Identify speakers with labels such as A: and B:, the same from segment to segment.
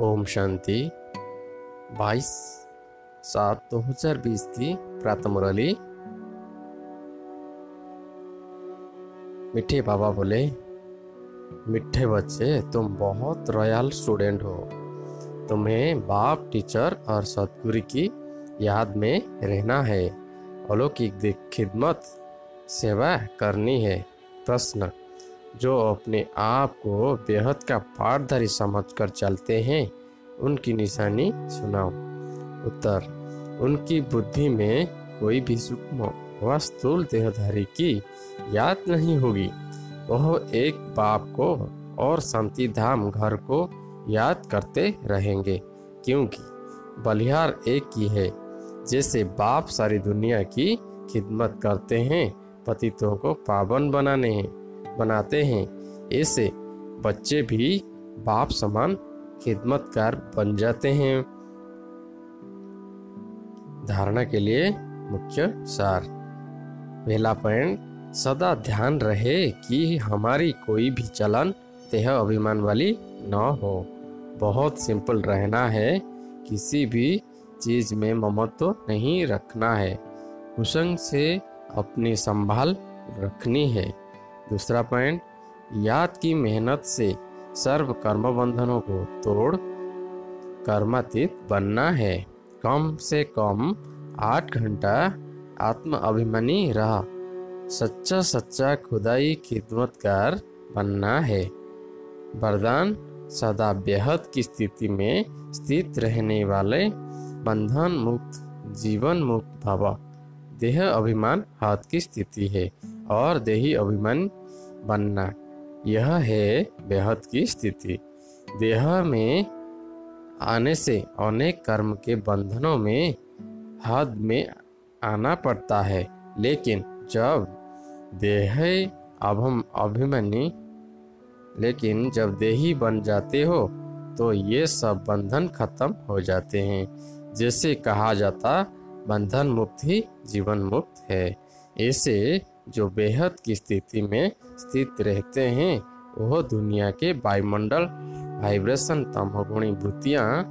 A: ओम शांति। 22 सात 2020 की प्रातः मुरली मिठे बाबा बोले, मिठे बच्चे, तुम बहुत रॉयल स्टूडेंट हो। तुम्हें बाप, टीचर और सतगुरु की याद में रहना है। अलौकिक खिदमत, सेवा करनी है। प्रश्न जो अपने आप को बेहद का पाठधारी समझकर चलते हैं, उनकी निशानी सुनाओ। उत्तर, उनकी बुद्धि में कोई भी सूक्ष्म व देहधारी की याद नहीं होगी। वह एक बाप को और शांति धाम घर को याद करते रहेंगे, क्योंकि बलिहार एक ही है, जैसे बाप सारी दुनिया की खिदमत करते हैं, पतितों को पावन बनाने हैं। बनाते हैं। ऐसे बच्चे भी बाप समान खिदमतकार बन जाते हैं। धारणा के लिए मुख्य सार। पहला पॉइंट, सदा ध्यान रहे कि हमारी कोई भी चलन, देह अभिमान वाली न हो। बहुत सिंपल रहना है, किसी भी चीज़ में ममत्व नहीं रखना है। कुसंग से अपनी संभाल रखनी है। दूसरा पॉइंट, याद की मेहनत से सर्व कर्म बंधनों को तोड़ कर्मातीत बनना है। कम से कम आठ घंटा आत्म अभिमानी रहा। सच्चा सच्चा खुदाई खिदमतकार बनना है। वरदान, सदा बेहद की स्थिति में स्थित रहने वाले बंधन मुक्त, जीवन मुक्त भव। देह अभिमान हाथ की स्थिति है और देही अभिमान बनना। यह है बेहद की स्थिति। देह में आने से अनेक कर्म के बंधनों में हद में आना पड़ता है, लेकिन जब देह अब हम अभिमानी लेकिन जब देही बन जाते हो तो ये सब बंधन खत्म हो जाते हैं, जैसे कहा जाता, बंधन मुक्त ही जीवन मुक्त है। ऐसे जो बेहद की स्थिति में स्थित रहते हैं, वह दुनिया के वायुमंडल, वाइब्रेशन, तमोगुणी वृत्तियाँ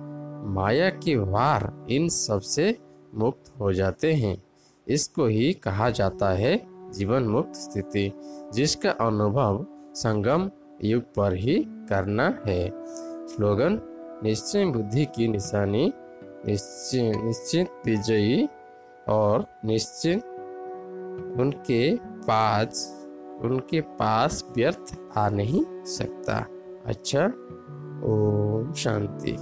A: माया की वार, इन सबसे मुक्त हो जाते हैं। इसको ही कहा जाता है जीवन मुक्त स्थिति, जिसका अनुभव संगम युग पर ही करना है। स्लोगन, निश्चय बुद्धि की निशानी निश्चित निश्चित विजयी और निश्चित उनके पास उनके पास व्यर्थ आ नहीं सकता। अच्छा ओम शांति।